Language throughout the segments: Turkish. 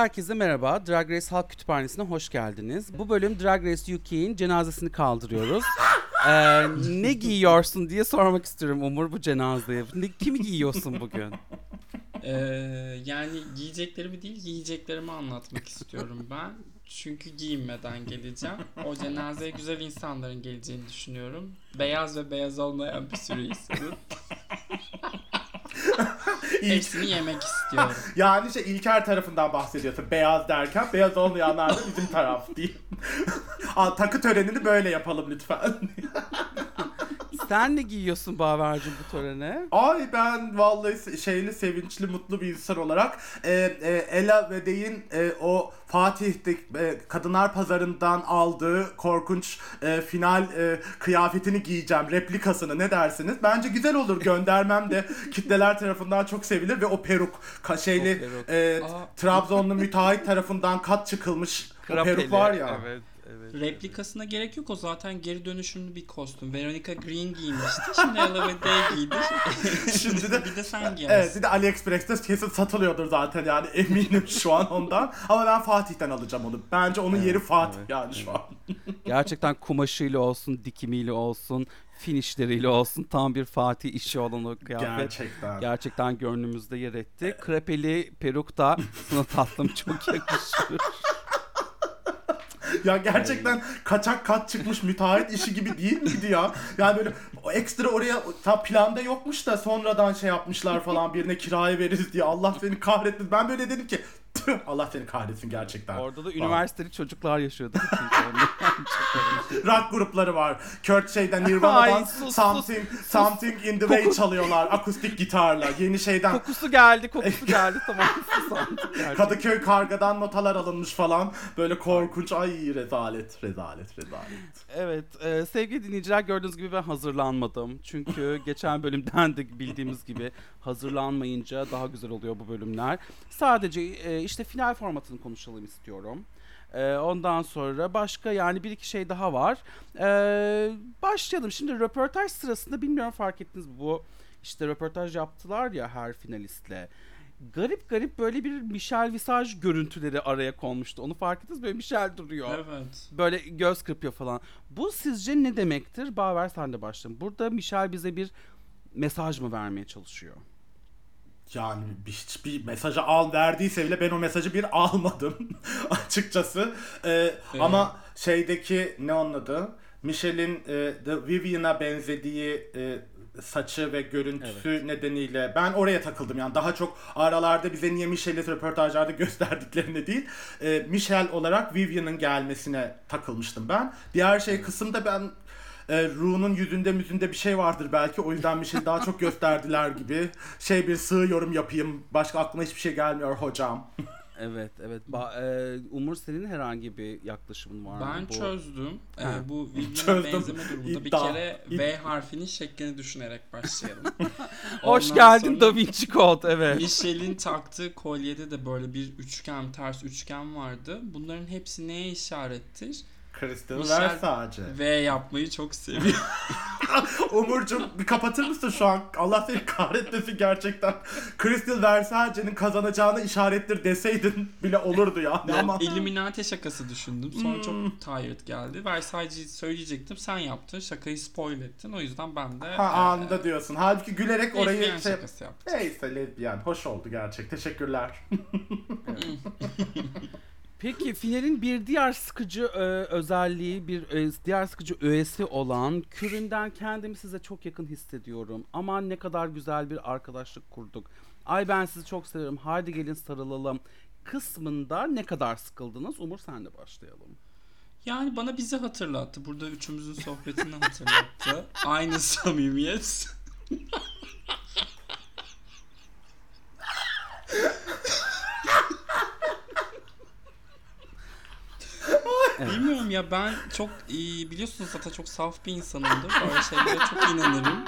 Herkese merhaba. Drag Race Halk Kütüphanesi'ne hoş geldiniz. Bu bölüm Drag Race UK'in cenazesini kaldırıyoruz. Ee, ne giyiyorsun diye sormak istiyorum Umur bu cenazeye. Ne, kimi giyiyorsun bugün? Ee, yani giyeceklerimi değil giyeceklerimi anlatmak istiyorum ben. Çünkü giyinmeden geleceğim. O cenazeye güzel insanların geleceğini düşünüyorum. Beyaz ve beyaz olmayan bir sürü insanın. Hepsini yemek istiyorum. yani işte İlker tarafından bahsediyorsun. Beyaz derken beyaz olmayanlar da bizim taraf değil. Aa, takı törenini böyle yapalım lütfen. Sen ne giyiyorsun Baver'cim bu törene? Ay ben vallahi şeyli, sevinçli, mutlu bir insan olarak e, e, Ela ve Dey'in e, o Fatih'te e, Kadınlar Pazarı'ndan aldığı korkunç e, final e, kıyafetini giyeceğim. Replikasını ne dersiniz? Bence güzel olur. Göndermem de kitleler tarafından çok sevilir ve o peruk ka- şeyli O peruk. e, Aa. Trabzonlu müteahhit tarafından kat çıkılmış o Krapeli. peruk var ya. Evet, evet. Replikasına gerek yok o zaten geri dönüşümlü bir kostüm. Veronica Green giymişti. Şimdi Ella Day giydi. Şimdi de bir de sen giyersin. Evet bir de AliExpress'te kesin satılıyordur zaten yani eminim şu an ondan. Ama ben Fatih'ten alacağım onu. Bence onun Evet, yeri Fatih evet, yani şu an. Gerçekten kumaşıyla olsun, dikimiyle olsun, finişleriyle olsun tam bir Fatih işi olan o kıyafet. Gerçekten. Gerçekten gönlümüzde yer etti. Krepeli peruk da sana tatlım çok yakışır. Ya gerçekten kaçak kat çıkmış müteahhit işi gibi değil miydi ya? Yani böyle ekstra oraya tam planda yokmuş da sonradan şey yapmışlar falan birine kiraya veririz diye. Allah seni kahretsin. Ben böyle dedim ki "Tüh, Allah seni kahretsin gerçekten. Orada da üniversiteli çocuklar yaşıyordu. Rock grupları var. Kurt şeyden Ay, Nirvana'dan sus, sus, something, something in the way çalıyorlar akustik gitarla. Yeni şeyden kokusu geldi, kokusu geldi. Tamam. Kadıköy kargadan notalar alınmış falan. Böyle korkunç. Ay rezalet, rezalet, rezalet. Evet, e, sevgili dinleyiciler gördüğünüz gibi ben hazırlanmadım. Çünkü geçen bölümden de bildiğimiz gibi hazırlanmayınca daha güzel oluyor bu bölümler. Sadece e, işte final formatını konuşalım istiyorum. E, ondan sonra başka yani bir iki şey daha var. E, başlayalım. Şimdi röportaj sırasında bilmiyorum fark ettiniz mi bu işte röportaj yaptılar ya her finalistle. Garip garip böyle bir Michel Visage görüntüleri araya konmuştu. Onu fark ettiniz? Böyle Michel duruyor. Evet. Böyle göz kırpıyor falan. Bu sizce ne demektir? Baver sen de başlayalım. Burada Michel bize bir mesaj mı vermeye çalışıyor? Yani bir- hiçbir mesajı al verdiyse bile ben o mesajı bir almadım açıkçası. Ee, Ama şeydeki ne onun adı? Michelle'in e, The Vivian'a benzediği e, saçı ve görüntüsü nedeniyle ben oraya takıldım yani daha çok aralarda bize niye Michelle'i röportajlarda gösterdiklerini değil e, Michelle olarak Vivian'ın gelmesine takılmıştım ben. Diğer şey kısımda ben e, Ru'nun yüzünde müzünde bir şey vardır belki o yüzden Michelle'i daha çok gösterdiler gibi şey bir sığ yorum yapayım başka aklıma hiçbir şey gelmiyor hocam. Evet, evet. Ba- e, Umur senin herhangi bir yaklaşımın var mı? Ben Bu- çözdüm. Ha. bu Vivian'a Çözdüm. benzeme durumunda bir İddia. kere V harfinin şeklini düşünerek başlayalım. Hoş geldin Da Vinci Code, evet. Michelle'in taktığı kolyede de böyle bir üçgen, ters üçgen vardı. Bunların hepsi neye işarettir? Crystal Michelle- Versace. V yapmayı çok seviyor. Umurcuğum bir kapatır mısın şu an? Allah seni kahretmesin gerçekten. Crystal Versace'nin kazanacağını işarettir deseydin bile olurdu yani Ben ama. Illuminati şakası düşündüm. Sonra Hmm. çok tired geldi. Versace'yi söyleyecektim. Sen yaptın. Şakayı spoil ettin. O yüzden ben de Ha e, anında diyorsun. Halbuki gülerek orayı şey... şakası yaptım. Neyse lezbiyen. Hoş oldu gerçek. Teşekkürler. Peki finalin bir diğer sıkıcı e, özelliği, bir e, diğer sıkıcı öğesi olan Küründen kendimi size çok yakın hissediyorum. Aman ne kadar güzel bir arkadaşlık kurduk. Ay ben sizi çok seviyorum. Haydi gelin sarılalım. Kısmında ne kadar sıkıldınız? Umur sen de başlayalım. Yani bana bizi hatırlattı. Burada üçümüzün sohbetini hatırlattı. Aynı samimiyet. Bilmiyorum ya ben çok biliyorsunuz zaten çok saf bir insanımdır. Böyle şeylere çok inanırım.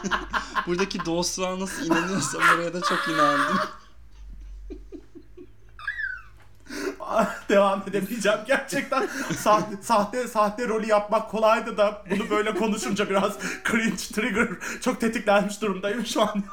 Buradaki dostluğa nasıl inanıyorsam oraya da çok inandım. Devam edemeyeceğim gerçekten. sahte, sahte, sahte rolü yapmak kolaydı da bunu böyle konuşunca biraz cringe trigger çok tetiklenmiş durumdayım şu an.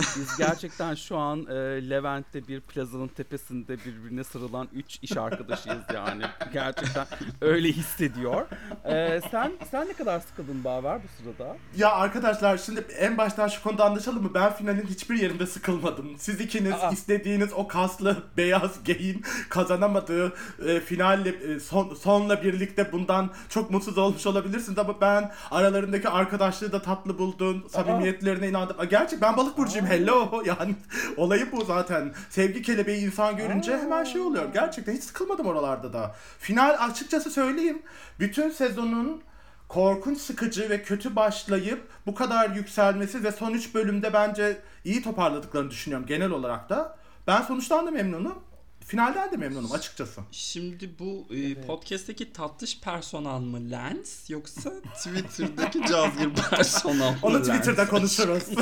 Biz gerçekten şu an e, Levent'te bir plazanın tepesinde birbirine sarılan üç iş arkadaşıyız yani. Gerçekten öyle hissediyor. E, sen sen ne kadar sıkıldın Baver bu sırada? Ya arkadaşlar şimdi en baştan şu konuda anlaşalım mı? Ben finalin hiçbir yerinde sıkılmadım. Siz ikiniz Aa. istediğiniz o kaslı beyaz geyin kazanamadığı e, finalle e, son, sonla birlikte bundan çok mutsuz olmuş olabilirsiniz ama ben aralarındaki arkadaşlığı da tatlı buldum. Samimiyetlerine inandım. Gerçi ben balık burcuyum. Hello. Yani olayı bu zaten. Sevgi kelebeği insan görünce hemen şey oluyor. Gerçekten hiç sıkılmadım oralarda da. Final açıkçası söyleyeyim. Bütün sezonun korkunç sıkıcı ve kötü başlayıp bu kadar yükselmesi ve son 3 bölümde bence iyi toparladıklarını düşünüyorum genel olarak da. Ben sonuçtan da memnunum. Finalden de memnunum açıkçası. Şimdi bu e, podcast'teki tatlış personel mı Lens yoksa Twitter'daki cazgır personel mı Onu Lens? Twitter'da konuşuruz.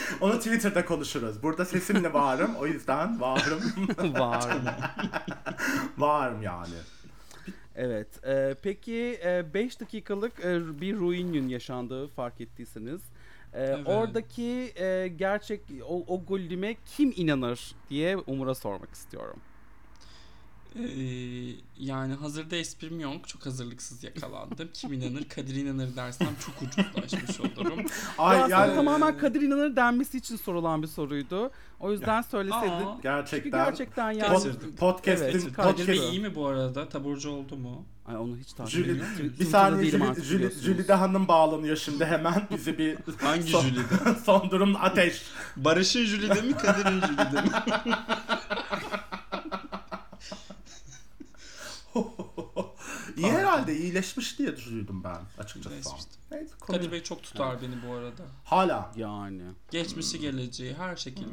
Onu Twitter'da konuşuruz. Burada sesimle varım. O yüzden varım. Var. varım yani. Evet. e, peki 5 dakikalık e, bir reunion yaşandığı fark ettiyseniz. e, Evet. Oradaki e, gerçek o, o golüme kim inanır diye Umur'a sormak istiyorum. Ee, yani hazırda esprim yok. Çok hazırlıksız yakalandım. Kim inanır? Kadir inanır dersem çok ucuzlaşmış olurum. Ay aslında yani tamamen Kadir İnanır denmesi için sorulan bir soruydu. O yüzden söyleseydin. Aa, Çünkü gerçekten gerçekten yani. pod- podcast'in Evet, Kadir podcast, Bey iyi mi bu arada? Taburcu oldu mu? Ay onu hiç takip Jüli, etmiyorum. bir saniye Jüli. Jülide Hanım bağlanıyor şimdi hemen bizi bir Hangi son, Jüli'de? son durum ateş. Barış'ın Jüli'de mi Kadir'in Jüli'de mi? İyi herhalde iyileşmiş diye duydum ben açıkçası. İyileşmişti. Neyse, konu- Kadir Bey çok tutar beni bu arada. Hala. Yani. Geçmişi geleceği her şekilde.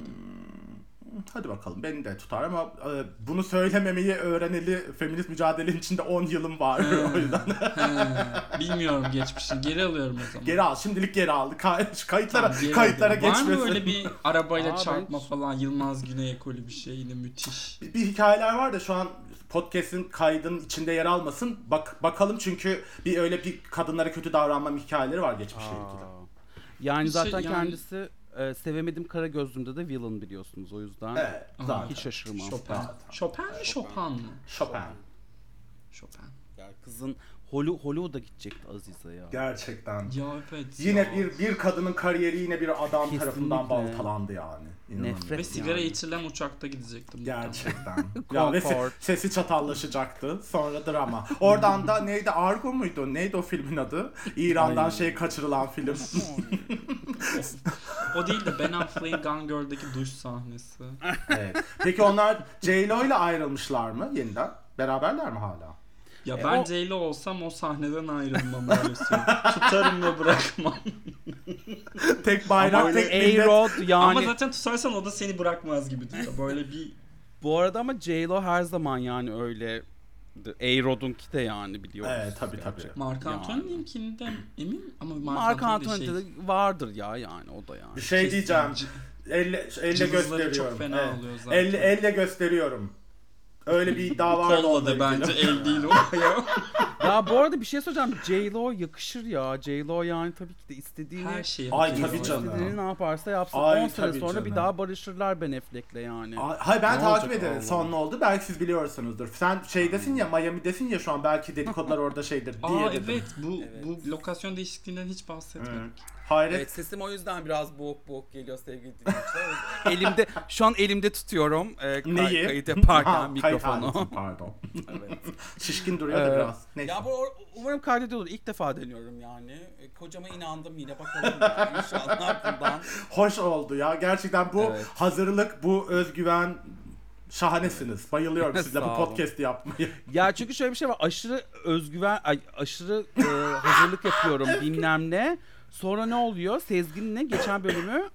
Hadi bakalım beni de tutar ama e, bunu söylememeyi öğreneli feminist mücadelenin içinde 10 yılım var o yüzden. He, bilmiyorum geçmişini. Geri alıyorum o zaman. Geri al şimdilik geri al. Kay- kayıtlara Tamam, geri kayıtlara alıyorum. Var geçmesin. mı öyle bir arabayla Aa, ben çarpma falan Yılmaz Güney ekolü bir şey yine müthiş. bir, bir hikayeler var da şu an podcast'in kaydının içinde yer almasın. Bak bakalım çünkü bir öyle bir kadınlara kötü davranma hikayeleri var geçmişle ilgili. Yani şey- zaten yani- kendisi e, Sevemedim Kara Gözlüm'de de villain biliyorsunuz o yüzden. Evet, zaten. Hiç şaşırmam. Chopin. Chopin mi Chopin mı? Chopin. Chopin. Ya kızın Holly- Hollywood'a gidecekti Azize ya. Gerçekten. Ya evet. Yine ya. bir bir kadının kariyeri yine bir adam Kesinlikle. tarafından baltalandı yani. İnanılmaz. Nefret. Ve sigara Yani. içilen uçakta gidecektim. Gerçekten. ya ve se- sesi çatallaşacaktı. Sonra drama. Oradan da neydi? Argo muydu? Neydi o filmin adı? İran'dan şey kaçırılan film. O değil de Ben Affleck'in Gone Girl'deki duş sahnesi. evet. Peki onlar J-Lo ile ayrılmışlar mı yeniden? Beraberler mi hala? Ya E, ben o- J-Lo olsam o sahneden ayrılmam öyle. Tutarım ve bırakmam. Tek bayrak, Ama tek. A-Rod yani Ama zaten tutarsan o da seni bırakmaz gibi duruyor. Böyle bir bu arada ama J-Lo her zaman yani öyle A-Rod'unki de yani biliyoruz. Evet, tabii, tabii. gerçekten. Mark Yani. Anthony'ninkinden emin ama Mark, Mark de Anthony'de şey, vardır ya yani o da yani. Bir şey Kesin. diyeceğim. Elle, elle gösteriyorum. çok fena Evet. oluyor zaten. Elle, elle gösteriyorum. Öyle bir iddia var. Kolladı bence el değil o ya. ya bu arada bir şey söyleyeceğim. J-Lo yakışır ya. J-Lo yani tabii ki de istediğini Her şeyi Ay, tabii canım. istediğini ne yaparsa yapsın. Ay, 10 sene sonra bir canım. daha barışırlar Ben Affleck'le yani. Ay, Hayır ben Ne takip ederim. Son ne oldu? Belki siz biliyorsunuzdur. Sen şeydesin ya Miami'desin ya şu an belki dedikodular orada şeydir diye Aa dedim. evet bu Evet. bu lokasyon değişikliğinden hiç bahsetmedik. Hı. Hayret. Evet sesim o yüzden biraz boğuk boğuk geliyor sevgili dinleyiciler. elimde şu an elimde tutuyorum e, kay- Neyi? kayıt yaparken kayıt mikrofonu. Pardon. evet. Şişkin duruyor da Ee, biraz. Neyse. Ya bu umarım kaydediyordur. İlk defa deniyorum yani. E, Kocama inandım yine bakalım yani inşallah bundan. Hoş oldu ya. Gerçekten bu Evet. hazırlık, bu özgüven şahanesiniz. Bayılıyorum sizle bu podcast'i yapmayı. Ya çünkü şöyle bir şey var. Aşırı özgüven, ay, aşırı e, hazırlık yapıyorum bilmem ne. Sonra ne oluyor? Sezgin'le geçen bölümü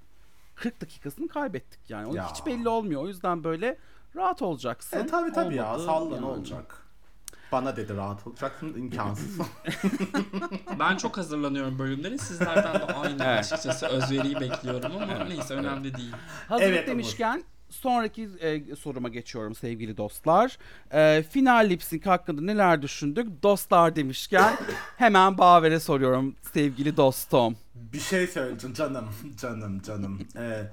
40 dakikasını kaybettik yani. O Ya. hiç belli olmuyor. O yüzden böyle rahat olacaksın. E tabi tabi ya. Salla ne olacak? Bana dedi rahat olacaksın imkansız. Ben çok hazırlanıyorum bölümlere. Sizlerden de aynı Evet. açıkçası özveriyi bekliyorum ama neyse önemli değil. Hazırlık Evet, Umur. demişken sonraki e, soruma geçiyorum sevgili dostlar. E, final lip sync hakkında neler düşündük? Dostlar demişken hemen Baver'e soruyorum sevgili dostum. bir şey söyleyeceğim canım canım canım. Ee,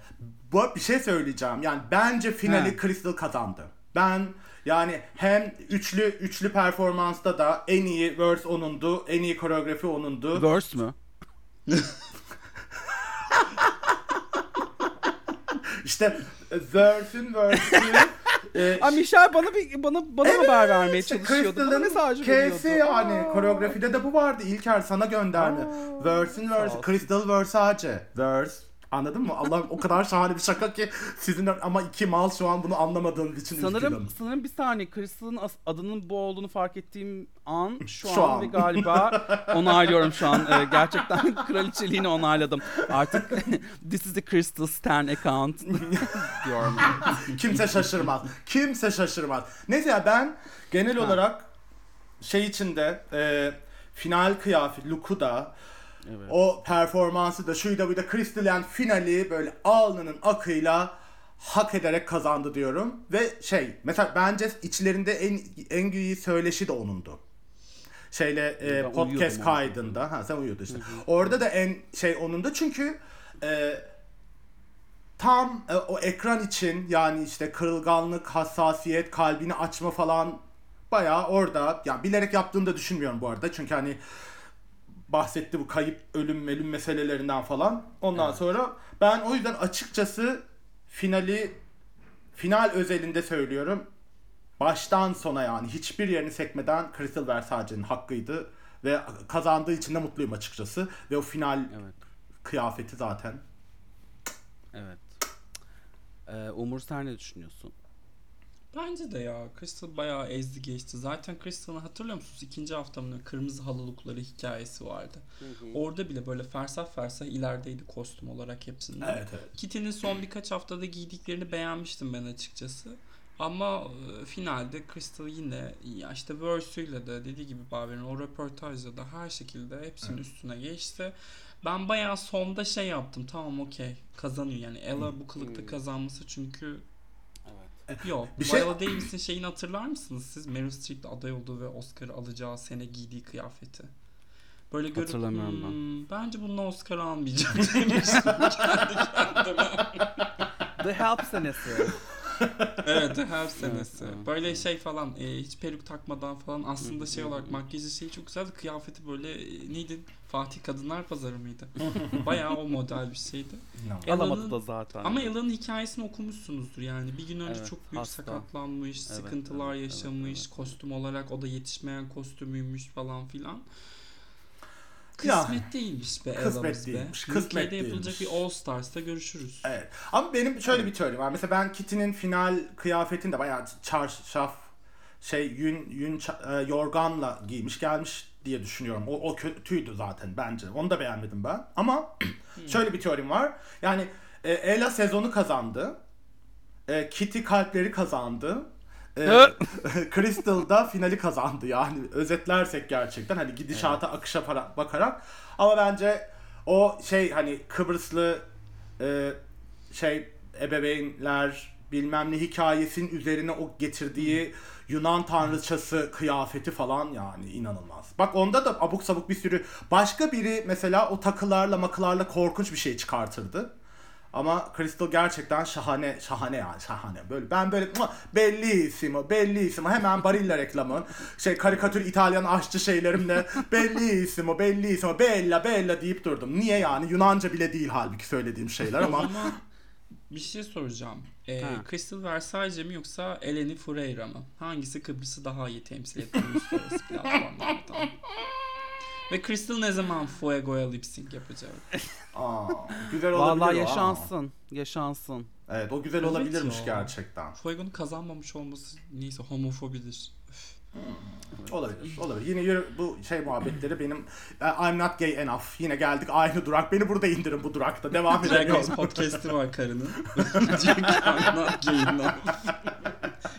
bu bir şey söyleyeceğim. Yani bence finali He. Crystal kazandı. Ben yani hem üçlü üçlü performansta da en iyi verse onundu, en iyi koreografi onundu. Verse mü? İşte e, verse'ün verse'ü e, Aa Michel bana bir bana bana haber vermeye çalışıyordu. Bana mesaj veriyordu. yani Aa. koreografide de bu vardı. İlker sana gönderdi. Sağ verse. Crystal Versace. Verse. Anladın mı? Allah o kadar şahane bir şaka ki sizin ama iki mal şu an bunu anlamadığınız için Sanırım üzgünüm. sanırım bir saniye Crystal'ın adının bu olduğunu fark ettiğim an şu, Şu an, an. ve galiba onaylıyorum şu an. Ee, gerçekten kraliçeliğini onayladım. Artık this is the Crystal Stan account diyorum. Kimse şaşırmaz. Kimse şaşırmaz. Neyse ya ben genel Ha. olarak şey içinde e, final kıyafet, look'u da Evet. o performansı da şuydu bu da Crystal yani finali böyle alnının akıyla hak ederek kazandı diyorum. Ve şey mesela bence içlerinde en en iyi söyleşi de onundu. Şeyle e, Ben podcast kaydında. Ha sen uyuyordun işte. Orada da en şey onundu çünkü e, tam e, o ekran için yani işte kırılganlık, hassasiyet, kalbini açma falan bayağı orada. Ya bilerek yaptığını da düşünmüyorum bu arada. Çünkü hani bahsetti bu kayıp ölüm ölüm meselelerinden falan. Ondan Evet. sonra ben o yüzden açıkçası finali final özelinde söylüyorum. Baştan sona yani hiçbir yerini sekmeden Crystal Versace'nin hakkıydı ve kazandığı için de mutluyum açıkçası. Ve o final Evet. kıyafeti zaten. Evet. Ee, Umur sen ne düşünüyorsun? Bence de ya Crystal bayağı ezdi geçti. Zaten Crystal'ın hatırlıyor musunuz? ikinci haftanın kırmızı halılıkları hikayesi vardı. Orada bile böyle fersah fersah ilerideydi kostüm olarak hepsinde. Evet evet. Kitty'nin son birkaç haftada giydiklerini beğenmiştim ben açıkçası. Ama e, finalde Crystal yine ya işte verse'üyle de dediği gibi Baver'in o röportajla da her şekilde hepsinin üstüne geçti. Ben bayağı sonda şey yaptım. Tamam okey kazanıyor yani. Ella bu kılıkta kazanması çünkü Evet. Yok. Bir şey- Viola Davis'in şeyini hatırlar mısınız siz? Meryl Streep'le aday olduğu ve Oscar'ı alacağı sene giydiği kıyafeti. Böyle görüp Hatırlamıyorum ben. "Hmm, bence bununla Oscar almayacak demiştim kendi kendime. The Help senesi. evet her senesi. evet, böyle evet. şey falan e, hiç peruk takmadan falan aslında şey olarak makyajı şeyi çok güzeldi. Kıyafeti böyle e, neydi? Fatih Kadınlar Pazarı mıydı? Bayağı o model bir şeydi. İnanılmaz. Alamadı da zaten. Ama Ela'nın hikayesini okumuşsunuzdur yani. Bir gün önce Evet, çok büyük hasta. sakatlanmış, Evet, sıkıntılar evet, yaşamış, evet, evet. kostüm olarak o da yetişmeyen kostümüymüş falan filan. Ya, Kısmet değilmiş be kısmet Ela'mız be. değilmiş, kısmet yapılacak değilmiş. bir All Stars'ta görüşürüz. Evet. Ama benim şöyle bir teorim var. Mesela ben Kitty'nin final kıyafetini de bayağı çarşaf şey yün yün e, yorganla giymiş gelmiş diye düşünüyorum. O, o kötüydü zaten bence. Onu da beğenmedim ben. Ama şöyle bir teorim var. Yani e, Ella sezonu kazandı. E, Kitty kalpleri kazandı. E, Hı? Crystal da finali kazandı yani özetlersek gerçekten hani gidişata akışa para- bakarak ama bence o şey hani Kıbrıslı e, şey ebeveynler bilmem ne hikayesinin üzerine o getirdiği Yunan tanrıçası kıyafeti falan yani inanılmaz. Bak onda da abuk sabuk bir sürü başka biri mesela o takılarla makılarla korkunç bir şey çıkartırdı. Ama Crystal gerçekten şahane, şahane yani şahane. Böyle ben böyle "Mua, bellissimo, bellissimo hemen Barilla reklamı. Şey karikatür İtalyan aşçı şeylerimle bellissimo, bellissimo, bella, bella deyip durdum. Niye yani? Yunanca bile değil halbuki söylediğim şeyler ama bir şey soracağım. Ee, Ha. Crystal Versace mi yoksa Eleni Foureira mı? Hangisi Kıbrıs'ı daha iyi temsil etti uluslararası? Ve Crystal ne zaman Fuego'ya lip sync yapacak? aa, güzel olabilir Vallahi o, yaşansın. Yaşansın. Evet o güzel Evet olabilirmiş ya. gerçekten. Fuego'nun kazanmamış olması neyse homofobidir. Üf. Olabilir, olabilir. Yine yürü- bu şey muhabbetleri benim e, I'm not gay enough. Yine geldik aynı durak. Beni burada indirin bu durakta. Devam Drag Race edemiyorum. podcast'i var karının. Diyor ki I'm not gay enough."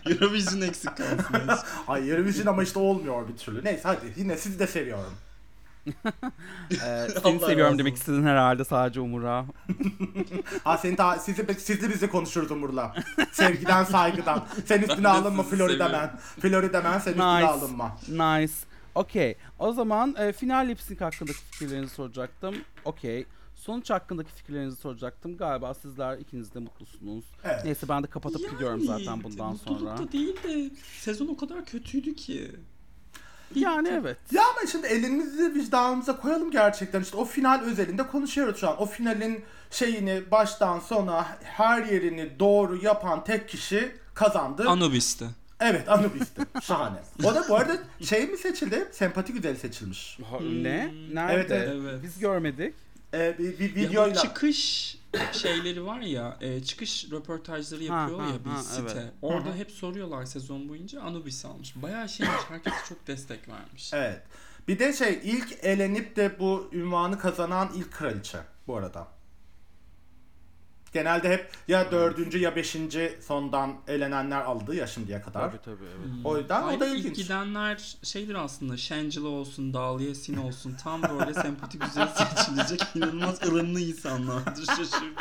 Eurovision eksik kalsın. Ay Eurovision ama işte olmuyor bir türlü. Neyse hadi yine sizi de seviyorum. Ee, seni seviyorum demek istedin herhalde sadece Umur'a. Ha seni ta sizi sizi bizi konuşuruz Umur'la. Sevgiden saygıdan. Sen üstüne Ben alınma Florida. Man. Florida Man sen üstüne Nice. alınma. Nice. Okey. O zaman e, final lip sync hakkındaki fikirlerinizi soracaktım. Okey. Sonuç hakkındaki fikirlerinizi soracaktım. Galiba sizler ikiniz de mutlusunuz. Evet. Neyse ben de kapatıp gidiyorum zaten bundan mutluluk sonra. da değil de sezon o kadar kötüydü ki. Yani evet. Ya ama şimdi elimizi vicdanımıza koyalım gerçekten. İşte o final özelinde konuşuyoruz şu an. O finalin şeyini baştan sona her yerini doğru yapan tek kişi kazandı. Anubis'ti. evet Anubis'ti. Şahane. O da bu arada şey mi seçildi? Sempati güzeli seçilmiş. Ha, Ne? Nerede? Evet, evet. Biz görmedik. Ee, bir, bir Ya videoyla. çıkış şeyleri var ya, e, çıkış röportajları Ha, yapıyor ha, ya bir ha, site. evet. Orada hep soruyorlar sezon boyunca Anubis almış. Bayağı şeymiş, herkes çok destek vermiş. Evet. Bir de şey ilk elenip de bu ünvanı kazanan ilk kraliçe bu arada. Genelde hep ya dördüncü ya beşinci sondan elenenler aldı ya şimdiye kadar. Tabii tabii evet. Hmm. O yüzden o Aynen da ilk ilginç. gidenler şeydir aslında Shangela olsun, Dahlia Sin olsun tam böyle sempati güzel seçilecek inanılmaz ılımlı insanlardır şaşırdım.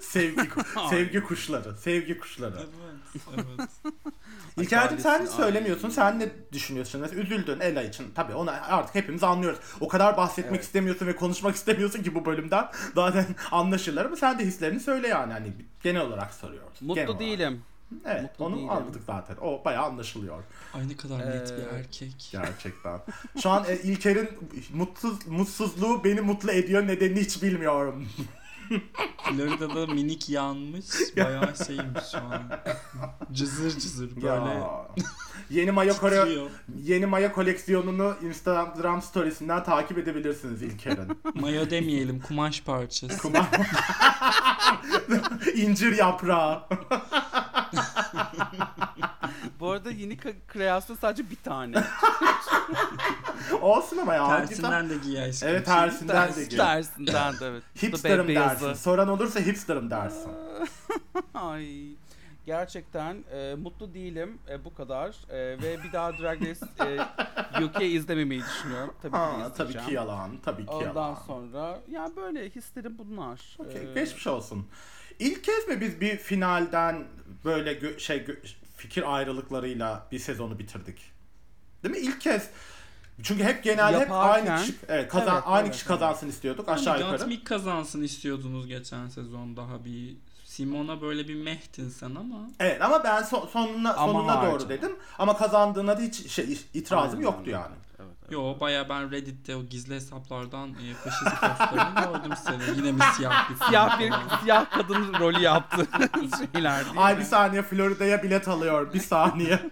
Sevgi sevgi kuşları, sevgi kuşları. Evet, evet. İlker'cim sen Adalesi, söylemiyorsun. Sen ne düşünüyorsun? Mesela üzüldün Ela için. Tabii onu artık hepimiz anlıyoruz. O kadar bahsetmek Evet. istemiyorsun ve konuşmak istemiyorsun ki bu bölümden. Zaten anlaşılır ama sen de hislerini söyle yani. Hani genel olarak soruyoruz. Genel Mutlu olarak. değilim. Evet Mutlu onu değilim. anladık zaten. O bayağı anlaşılıyor. Ay ne kadar net bir Ee, erkek. Gerçekten. Şu an e, İlker'in mutsuz mutsuzluğu beni mutlu ediyor. Nedenini hiç bilmiyorum. Florida'da minik yanmış. Bayağı şeymiş şu an. Cızır cızır böyle. Ya. Yeni maya kore yeni maya koleksiyonunu Instagram storiesinden takip edebilirsiniz İlker'in. Mayo demeyelim kumaş parçası. Kuma- İncir yaprağı. Bu arada yeni ka- kreasyon sadece bir tane. Olsun ama ya. Tersinden de giy aşkım. Evet tersinden de giy. tersinden de evet. Hipster'ım dersin. Soran olursa hipster'ım dersin. Ay gerçekten e, mutlu değilim e, bu kadar E, ve bir daha Drag Race e, UK izlememeyi düşünüyorum. Tabii ki Ha, tabii izleyeceğim. ki yalan. Tabii ki Ondan yalan. sonra ya böyle hislerim bunlar. Okey, E, geçmiş olsun. İlk kez mi biz bir finalden böyle gö- şey gö- fikir ayrılıklarıyla bir sezonu bitirdik? Değil mi? İlk kez. Çünkü hep genelde hep aynı kişi evet, kazan Evet, aynı evet, kişi evet. kazansın istiyorduk aşağı yukarı. Gatmik kazansın istiyordunuz geçen sezon daha bir. Simona böyle bir mehtin sen ama. Evet ama ben so- sonuna Ama sonuna doğru harca. dedim. Ama kazandığına da hiç şey itirazım Aynen, yoktu aynen. yani. Evet, evet. Yo baya ben Reddit'te o gizli hesaplardan e, faşist postlarını gördüm seni. Yine mi siyah bir Siyah bir siyah kadın rolü yaptı şeyler değil Ay mi? bir saniye Florida'ya bilet alıyor. Bir saniye.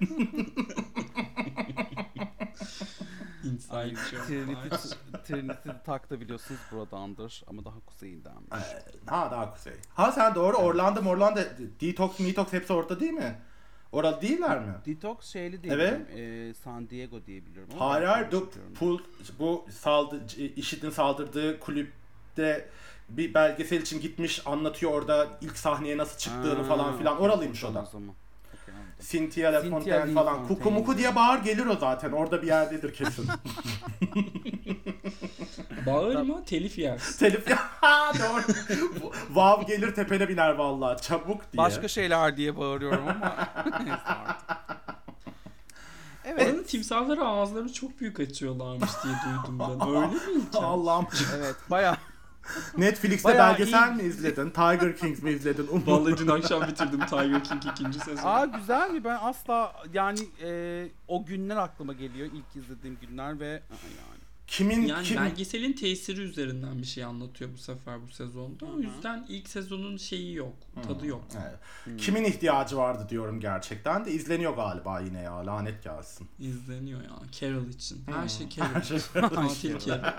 Inside joke Trinity. Trinity tak da biliyorsunuz buradandır ama daha kuzeyinden. ha daha kuzey. Ha sen doğru Orlando Orlando Detox Detox hepsi orada değil mi? Orada değiller mi? Detox şeyli diye Evet. biliyorum. E, San Diego diye biliyorum. ama Hayır hayır pul, bu saldı, IŞİD'in saldırdığı kulüpte bir belgesel için gitmiş anlatıyor orada ilk sahneye nasıl çıktığını Ha, falan filan. Oralıymış o da. zaman. Cynthia LaFontaine falan. Kuku muku diye bağır gelir o zaten. Orada bir yerdedir kesin. Bağırma telif yer. Telif ya ha, doğru. Vav gelir tepene biner vallahi çabuk diye. Başka şeyler diye bağırıyorum ama. Evet. Oranın timsahları ağızlarını çok büyük açıyorlarmış diye duydum ben. Öyle mi? Allah'ım. Evet baya Netflix'te Bayağı belgesel iyi. mi izledin? Tiger Kings mi izledin? Um- Vallahi dün akşam bitirdim Tiger King ikinci sezonu. Aa güzel mi? Ben asla yani e, o günler aklıma geliyor ilk izlediğim günler ve Aa, yani. Kimin Yani kim belgeselin tesiri üzerinden bir şey anlatıyor bu sefer bu sezonda. O Hı hı. yüzden ilk sezonun şeyi yok, tadı yok. Evet. Kimin ihtiyacı vardı diyorum gerçekten de izleniyor galiba yine ya lanet gelsin. İzleniyor ya Carol için. Her Hmm. şey Carol. Katil Carol.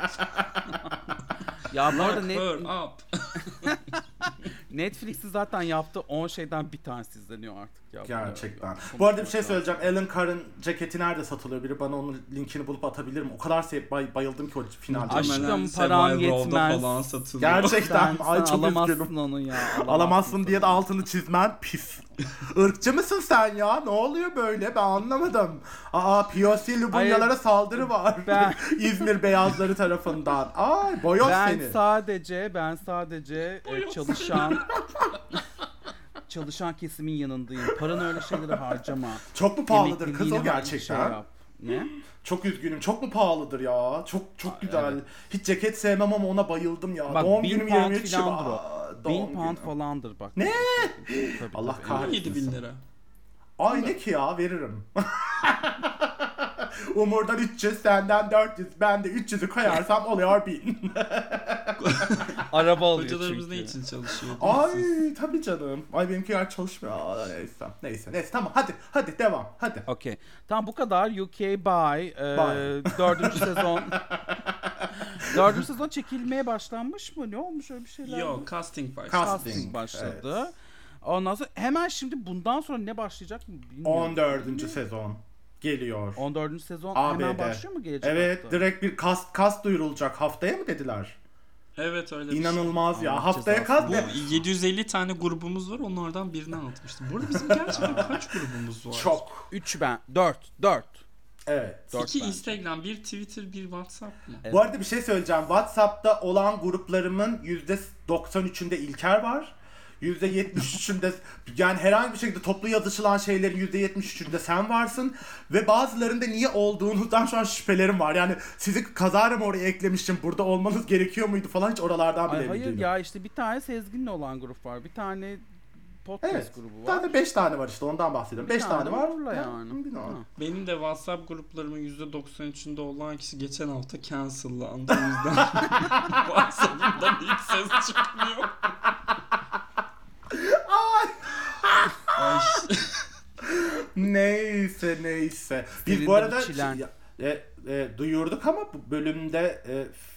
Ya bu arada net, her up. Netflix'in zaten yaptığı 10 şeyden bir tanesi izleniyor artık ya. Gerçekten. Bunu- Bu arada bir şey söyleyeceğim. Alan Carr'ın ceketi nerede satılıyor? Biri bana onun linkini bulup atabilir mi? O kadar sev bay- bayıldım ki o finalde. Aşkım, param yetmez. falan satılıyor. Gerçekten. Sen, Ay çok alamazsın üzgünüm. onu ya. Alamazsın diye de altını çizmen pis. Irkçı mısın sen ya? Ne oluyor böyle? Ben anlamadım. Aa POC Lubunyalara saldırı var. Ben- İzmir beyazları tarafından. Ay boyoz Ben seni. sadece ben sadece e, çalışan çalışan kesimin yanındayım. Paranı öyle şeylere harcama. Çok mu pahalıdır kız o gerçekten? şey yap. Ne? Çok üzgünüm. Çok mu pahalıdır ya? Çok çok güzel. evet. Hiç ceket sevmem ama ona bayıldım ya. Bak, Doğum günüm pound 23 filandır o. Şubat. Bin Doğum pound günüm. falandır bak. Ne? Tabii, Allah tabii. kahretsin. 17 bin lira. Ay ne ki ya veririm. Umur'dan 300, senden 400, ben de 300'ü koyarsam oluyor 1000. Araba alıyor Hocalarımız çünkü. ne için çalışıyor? Ay tabii canım. Ay benimki yer çalışmıyor. Aa, neyse. Neyse neyse tamam hadi hadi devam hadi. Okey. Tamam bu kadar. UK Bye. E, Bye. dördüncü sezon. dördüncü sezon çekilmeye başlanmış mı? Ne olmuş öyle bir şeyler? Yok mi? casting var. Cas- Casting Casting, başladı. Ondan sonra hemen şimdi bundan sonra ne başlayacak mı bilmiyorum. 14. sezon geliyor. 14. sezon ABD. hemen başlıyor mu gelecek Evet hafta? direkt bir kast kast duyurulacak haftaya mı dediler? Evet öyle şey. İnanılmaz ya. Allah Haftaya kast Bu ve versin. 750 tane grubumuz var. Onlardan birini anlatmıştım. Bu arada bizim gerçekten kaç grubumuz var? çok. 3 ben. 4. 4. Evet. Dört İki bence. Instagram, bir Twitter, bir WhatsApp mı? Evet. Bu arada bir şey söyleyeceğim. WhatsApp'ta olan gruplarımın %93'ünde İlker var. %73'ünde yani herhangi bir şekilde toplu yazışılan şeylerin %73'ünde sen varsın ve bazılarında niye olduğunuzdan şu an şüphelerim var. Yani sizi kazara mı oraya eklemişim burada olmanız gerekiyor muydu falan hiç oralardan bile Ay hayır değilim. ya işte bir tane Sezgin'le olan grup var. Bir tane podcast Evet. grubu var. Zaten 5 tane var işte ondan bahsediyorum. Bir 5 tane, var. Uğur'la Ha, yani. tane. Ha. Benim de WhatsApp gruplarımın %93'ünde olan kişi geçen hafta cancellandı. O yüzden WhatsApp'ımdan hiç ses çıkmıyor. Neyse neyse. Biz Senin bu de arada bir çilen. şey- e, e, duyurduk ama bu bölümde e, f-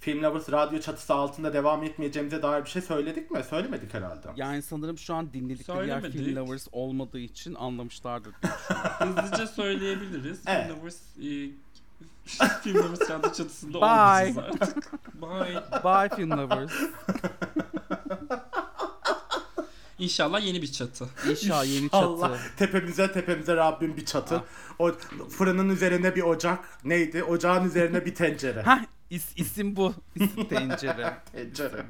Film Lovers radyo çatısı altında devam etmeyeceğimize dair bir şey söyledik mi? Söylemedik herhalde. Yani sanırım şu an dinledikleri yer Söylemedik. Film Lovers olmadığı için anlamışlardır. Hızlıca söyleyebiliriz. Evet. Film Lovers, e, Film Lovers radyo çatısında Bye. olmayacağız artık. Bye. Bye Film Lovers. İnşallah yeni bir çatı. İnşallah yeni çatı. Allah tepemize tepemize Rabbim bir çatı. Ah. O fırının üzerine bir ocak. Neydi? Ocağın üzerine bir tencere. Hah is, isim bu. İsim tencere. tencere.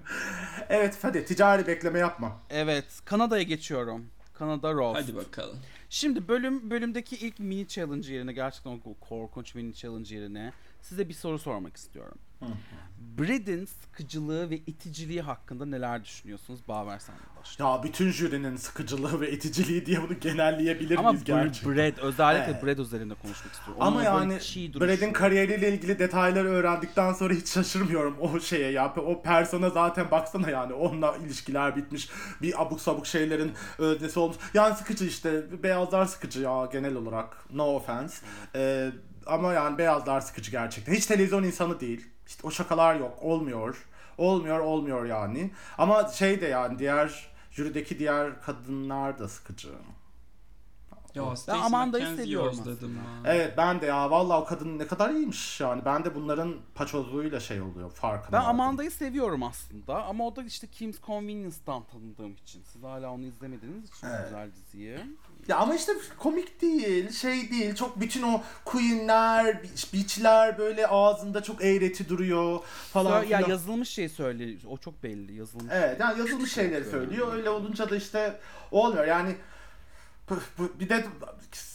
Evet hadi ticari bekleme yapma. Evet Kanada'ya geçiyorum. Kanada Roast. Hadi bakalım. Şimdi bölüm bölümdeki ilk mini challenge yerine gerçekten o korkunç mini challenge yerine size bir soru sormak istiyorum. Brad'in sıkıcılığı ve iticiliği hakkında neler düşünüyorsunuz? Baver sen de başla. Ya bütün jürinin sıkıcılığı ve iticiliği diye bunu genelleyebilir Ama miyiz gerçekten? Brad özellikle Evet. Brad üzerinde konuşmak istiyorum. Ama Onun yani. Brad'in kariyeriyle ilgili detayları öğrendikten sonra hiç şaşırmıyorum o şeye ya. O persona zaten baksana yani onunla ilişkiler bitmiş. Bir abuk sabuk şeylerin öznesi olmuş. Yani sıkıcı işte. Beyazlar sıkıcı ya genel olarak. No offense. Ee, ama yani beyazlar sıkıcı gerçekten. Hiç televizyon insanı değil. İşte o şakalar yok. Olmuyor. Olmuyor olmuyor yani. Ama şey de yani diğer jürideki diğer kadınlar da sıkıcı. Ya Stacey Amanda'yı seviyorum. Evet ben de ya vallahi o kadın ne kadar iyiymiş yani. Ben de bunların paçozluğuyla şey oluyor farkında. Ben. Amanda'yı seviyorum aslında ama o da işte Kim's Convenience'dan tanıdığım için. Siz hala onu izlemediğiniz için Evet. güzel diziyi. Ya ama işte komik değil, şey değil. Çok bütün o queenler, beachler böyle ağzında çok eğreti duruyor falan Sö- ya filan. yazılmış şey söyle. O çok belli yazılmış. Evet yani yazılmış şeyleri söylüyor. Öyle olunca da işte olmuyor. Yani bir de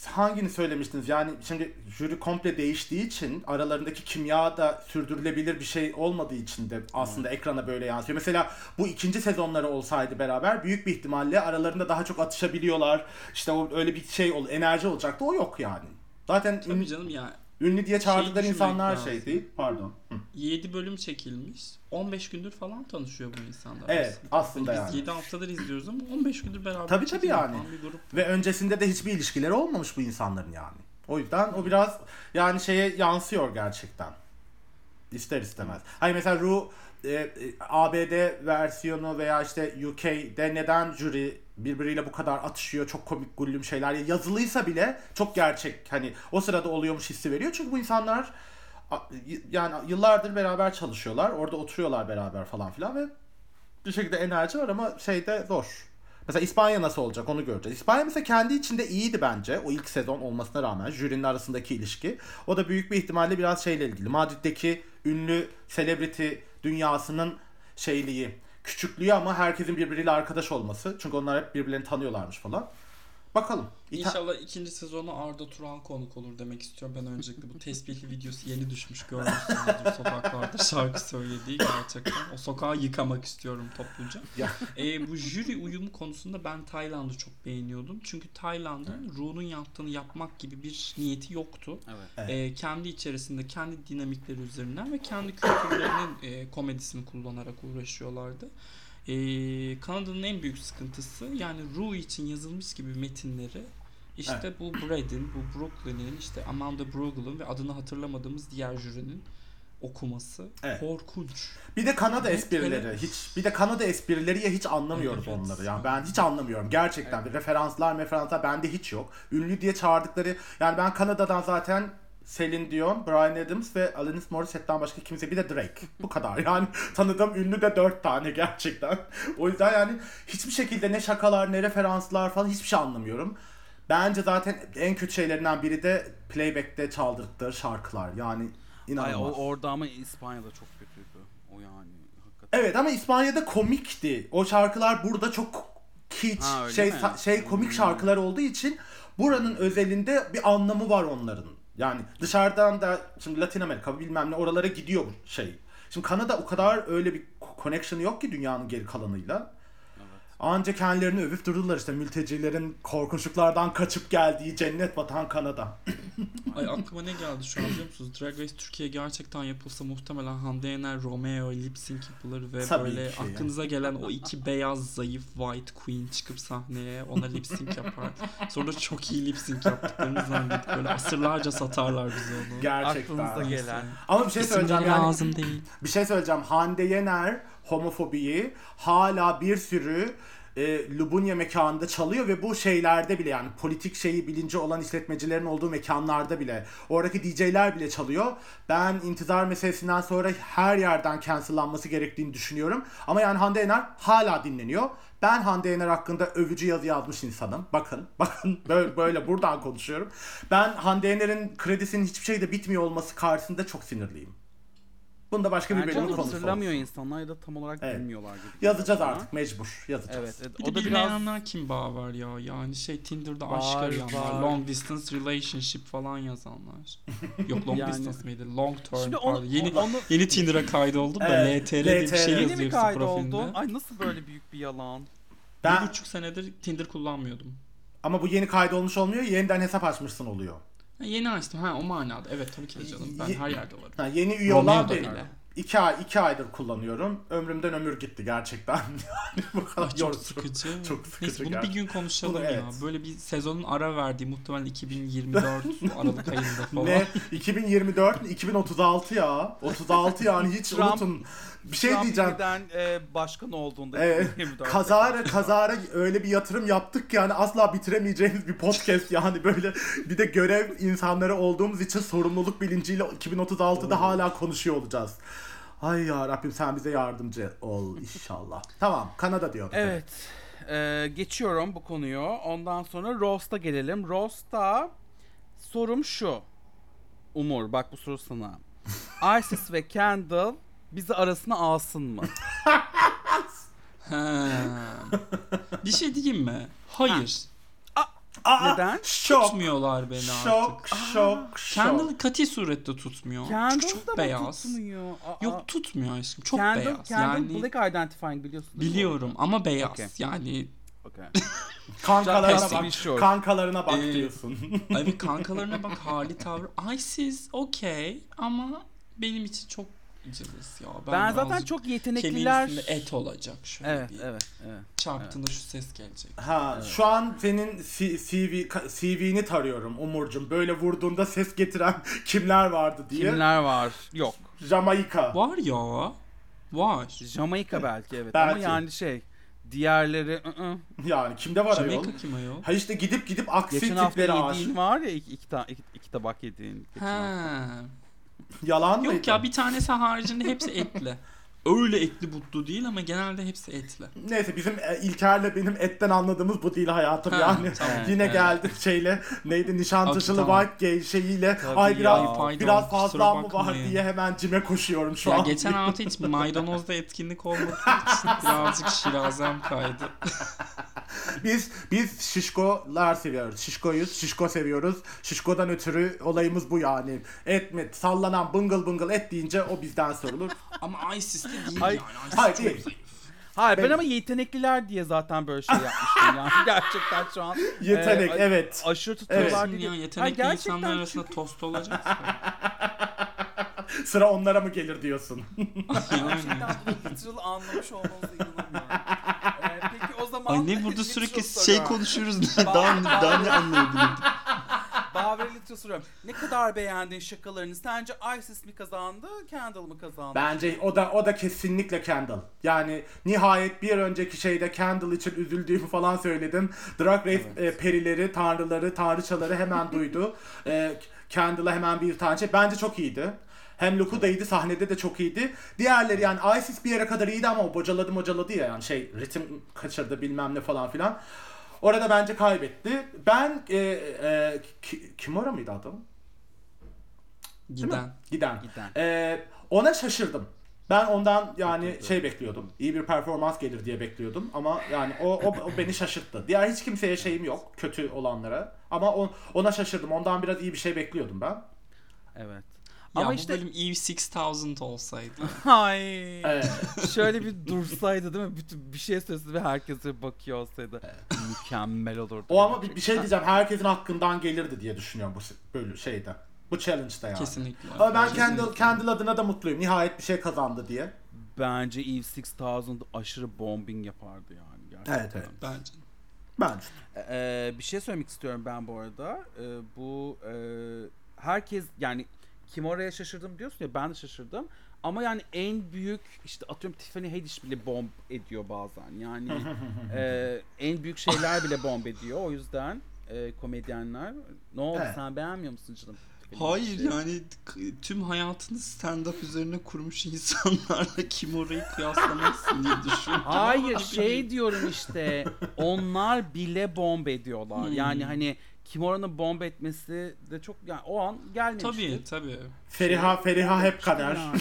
hangini söylemiştiniz? Yani şimdi jüri komple değiştiği için aralarındaki kimya da sürdürülebilir bir şey olmadığı için de aslında ekrana böyle yansıyor. Mesela bu ikinci sezonları olsaydı beraber büyük bir ihtimalle aralarında daha çok atışabiliyorlar. İşte o öyle bir şey ol, enerji olacaktı. O yok yani. Zaten Tabii canım ya. Ünlü diye çağırdıkları Şey insanlar şey lazım. değil. Pardon. Hı. 7 bölüm çekilmiş. 15 gündür falan tanışıyor bu insanlar. Evet, aslında Hani yani. Biz 7 haftadır izliyoruz ama 15 gündür beraber Tabii, tabii yani. yapan bir grup. Ve öncesinde de hiçbir ilişkileri olmamış bu insanların yani. O yüzden o biraz yani şeye yansıyor gerçekten. İster istemez. Hani mesela Ru e, e, ABD versiyonu veya işte UK'de neden jüri birbiriyle bu kadar atışıyor çok komik gullüm şeyler yazılıysa bile çok gerçek hani o sırada oluyormuş hissi veriyor çünkü bu insanlar yani yıllardır beraber çalışıyorlar orada oturuyorlar beraber falan filan ve bir şekilde enerji var ama şeyde zor. Mesela İspanya nasıl olacak onu göreceğiz. İspanya mesela kendi içinde iyiydi bence o ilk sezon olmasına rağmen jürinin arasındaki ilişki. O da büyük bir ihtimalle biraz şeyle ilgili. Madrid'deki ünlü celebrity dünyasının şeyliği, küçüklüğü ama herkesin birbiriyle arkadaş olması. Çünkü onlar hep birbirlerini tanıyorlarmış falan. Bakalım. İta- İnşallah ikinci sezonu Arda Turan konuk olur demek istiyorum. Ben öncelikle bu tesbihli videosu yeni düşmüş görmüşsünüzdür sokaklarda şarkı söylediği gerçekten. O sokağı yıkamak istiyorum topluca. Ya. Ee, bu jüri uyumu konusunda ben Tayland'ı çok beğeniyordum. Çünkü Tayland'ın Ru'nun yaptığını yapmak gibi bir niyeti yoktu. Evet. Ee, kendi içerisinde kendi dinamikleri üzerinden ve kendi kültürlerinin e, komedisini kullanarak uğraşıyorlardı. Ee, Kanada'nın en büyük sıkıntısı yani Ru için yazılmış gibi metinleri işte bu Brad'in, bu Brooklyn'in, işte Amanda Bruegel'ın ve adını hatırlamadığımız diğer jürinin okuması Evet. korkunç. Bir de Kanada Evet, esprileri. hele- Hiç bir de Kanada esprileri ya hiç anlamıyoruz Evet. onları. Yani ben hiç anlamıyorum gerçekten. Referanslar, referanslar bende hiç yok. Ünlü diye çağırdıkları yani ben Kanada'dan zaten Celine Dion, Bryan Adams ve Alanis Morissette'den başka kimse bir de Drake. Bu kadar. Yani tanıdığım ünlü de dört tane gerçekten. O yüzden yani hiçbir şekilde ne şakalar ne referanslar falan hiçbir şey anlamıyorum. Bence zaten en kötü şeylerinden biri de playback'te çaldırdıkları şarkılar. Yani Ay, inanılmaz. o, orada ama İspanya'da çok kötüydü. O yani hakikaten. Evet ama İspanya'da komikti. O şarkılar burada çok kiç, Ha, şey mi? şey komik Hmm. şarkılar olduğu için buranın özelinde bir anlamı var onların. Yani dışarıdan da şimdi Latin Amerika bilmem ne oralara gidiyor şey. Şimdi Kanada o kadar öyle bir connection yok ki dünyanın geri kalanıyla. Anca kendilerini övüp durdular işte mültecilerin korkunçluklardan kaçıp geldiği cennet vatan Kanada. Ay aklıma ne geldi şu an biliyor musunuz? Drag Race Türkiye gerçekten yapılsa muhtemelen Hande Yener, Romeo, lip sync yapılır ve Tabii böyle ki aklınıza gelen o iki beyaz zayıf white queen çıkıp sahneye ona lip sync yapar. Sonra da çok iyi lip sync yaptıklarını zannedip böyle asırlarca satarlar bize onu. Gerçekten. Aklınıza gelen. Ama bir şey söyleyeceğim yani lazım değil. Bir şey söyleyeceğim. Hande Yener homofobiyi hala bir sürü e, Lubunya mekanında çalıyor ve bu şeylerde bile yani politik şeyi bilinci olan işletmecilerin olduğu mekanlarda bile oradaki DJ'ler bile çalıyor. Ben intizar meselesinden sonra her yerden cancellanması gerektiğini düşünüyorum. Ama yani Hande Yener hala dinleniyor. Ben Hande Yener hakkında övücü yazı yazmış insanım. Bakın, bakın böyle, böyle buradan konuşuyorum. Ben Hande Yener'in kredisinin hiçbir şeyde bitmiyor olması karşısında çok sinirliyim. Bunda başka bir Bence bölümün konusu hatırlamıyor olsun. insanlar ya da tam olarak Evet. bilmiyorlar gibi. Yazacağız geliyor artık mecbur yazacağız. Evet, evet. Bir o de da biraz bilmeyenler kim bağ var ya? Yani şey Tinder'da aşk Var, arayanlar, var. long distance relationship falan yazanlar. Yok long Yani- distance miydi? Long term. Şimdi pardon. onu, yeni onu yeni Tinder'a kaydoldum da Evet, LTR diye bir LTR. şey yeni yazıyor mi hepsi profilinde. Ay nasıl böyle büyük bir yalan? Ben Bir buçuk senedir Tinder kullanmıyordum. ama bu yeni kaydolmuş olmuyor. Yeniden hesap açmışsın oluyor. Ha, yeni açtım. Ha o manada. Evet tabii ki de canım. Ben Ye- her yerde varım. Ha, yeni üye olan benim. bile. İki, ay, iki aydır kullanıyorum. Ömrümden ömür gitti gerçekten. yani bu kadar Ay, çok yorucu. sıkıcı. Çok sıkıcı Neyse bunu bir gerçekten. gün konuşalım Bunu ya. evet. Böyle bir sezonun ara verdiği muhtemelen 2024 Aralık ayında falan. Ne? 2024 mi? 2036 ya. 36 yani hiç Trump- unutun. Bir şey Trump diyeceğim. yeniden, e, başkan olduğunda Evet. 2024'te Kazara kazara öyle bir yatırım yaptık ki yani asla bitiremeyeceğimiz bir podcast yani böyle bir de görev insanları olduğumuz için sorumluluk bilinciyle 2036'da hala konuşuyor olacağız. Ay ya Rabbim sen bize yardımcı ol inşallah. tamam Kanada diyor. Evet. e, geçiyorum bu konuyu. Ondan sonra Roast'a gelelim. Roast'ta sorum şu. Umur bak bu soru sana. Isis ve Kendall bizi arasına alsın mı? Ha. bir şey diyeyim mi? Hayır. Aa, Neden? Şok. Tutmuyorlar beni Şok, artık. şok, şok. Kendall kati surette tutmuyor. Kendall çok da mı beyaz. tutmuyor? Aa, Yok tutmuyor aşkım. Çok Kendall, beyaz. Kendall yani Black Identifying biliyorsun. biliyorum ama beyaz. Okey. Yani? Okay. Kankalarına bak. be sure. Kankalarına bak Ee, diyorsun. evet kankalarına bak hali tavrı. Ay siz okey ama benim için çok cılız ya. Ben, Ben zaten çok yetenekliler... et olacak şöyle Evet, bir. evet, evet. Çarptığında şu ses gelecek. Ha, şu an senin C- CV CV'ni tarıyorum Umurcum. Böyle vurduğunda ses getiren kimler vardı diye. Kimler var? Yok. Jamaika. Var ya. Var. Jamaika belki evet Belki. ama yani şey diğerleri ı-ı. Yani kimde var ayol? Jamaica kim ayol? Ha işte gidip gidip aksi geçen hafta tiplere yediğin var ya iki, iki, iki, iki tabak yediğin. geçen hafta. Yalan mıydı? Yok ya bir tanesi haricinde hepsi etli. öyle etli butlu değil ama genelde hepsi etli. Neyse bizim e, İlker'le benim etten anladığımız bu değil hayatım Ha, yani. tamam, Yine evet. geldi şeyle neydi nişantaşılı Tamam. white gay şeyiyle Tabii ay ya. biraz pardon, biraz fazla mı var diye hemen cime koşuyorum şu ya an. geçen hafta hiç maydanozda etkinlik olmadığı için birazcık şirazem kaydı. Biz biz şişkolar seviyoruz. Şişkoyuz. Şişko seviyoruz. Şişkodan ötürü olayımız bu yani. Et mi sallanan bıngıl bıngıl et deyince o bizden sorulur. Ama ISIS de değil Ay- yani. Hayır, değil. Hayır ben Ben- ama yetenekliler diye zaten böyle şey yapmıştım yani. Gerçekten şu an. Yetenek e, evet. Aşırı tutuyorlar Şimdi diye. yetenekli Hayır, insanlar arasında çünkü- tost olacak. Sıra onlara mı gelir diyorsun. Gerçekten literal anlamış olmanıza inanamıyorum. Ee, peki o zaman... Ay ne burada sürekli şey konuşuyoruz. daha, daha ne anlayabilirdik? Baveri literal soruyorum. Ne kadar beğendin şakalarını? Sence Isis mi kazandı, Kendall mı kazandı? Bence o da o da kesinlikle Kendall. Yani nihayet bir önceki şeyde Kendall için üzüldüğümü falan söyledim. Drag Race e, perileri, tanrıları, tanrıçaları hemen duydu. E, Kendall'a hemen bir tane şey. Bence çok iyiydi. Hem look'u da iyiydi, sahnede de çok iyiydi. Diğerleri yani Isis bir yere kadar iyiydi ama o bocaladı bocaladı ya yani şey ritim kaçırdı bilmem ne falan filan. Orada bence kaybetti. Ben e, e, Ki- Kimura mıydı adam? Giden. Giden. Giden. Ee, ona şaşırdım. Ben ondan yani şey bekliyordum. İyi bir performans gelir diye bekliyordum ama yani o, o, o beni şaşırttı. Diğer hiç kimseye şeyim yok kötü olanlara. Ama o, ona şaşırdım. Ondan biraz iyi bir şey bekliyordum ben. Evet. Ya Ama bu işte bölüm Eve 6000 olsaydı. Ay. Evet. Şöyle bir dursaydı değil mi? Bütün bir şey söylese ve herkese bakıyor olsaydı. Mükemmel olurdu. O ama bir, bir şey diyeceğim. Herkesin hakkından gelirdi diye düşünüyorum bu böyle şeyde. Bu challenge'da yani. Kesinlikle. Ama ben. Kendall, Kendall adına da mutluyum. Nihayet bir şey kazandı diye. Bence Eve 6000 aşırı bombing yapardı yani. Gerçekten. Evet, evet. Bence. Bence. Ee, bir şey söylemek istiyorum ben bu arada. Ee, bu e, herkes yani kim oraya şaşırdım diyorsun ya ben de şaşırdım. Ama yani en büyük işte atıyorum Tiffany Haddish bile bomb ediyor bazen. Yani e, en büyük şeyler bile bomb ediyor. O yüzden e, komedyenler ne oldu Evet. sen beğenmiyor musun canım? Hayır Haddish'i? yani tüm hayatını stand-up üzerine kurmuş insanlarla kim orayı kıyaslamazsın diye düşündüm. Hayır şey diyorum işte onlar bile bomb ediyorlar. Hmm. Yani hani Kimora'nın bomb etmesi de çok yani o an gelmemişti. Tabii tabii. Feriha Feriha hep kader. Yani.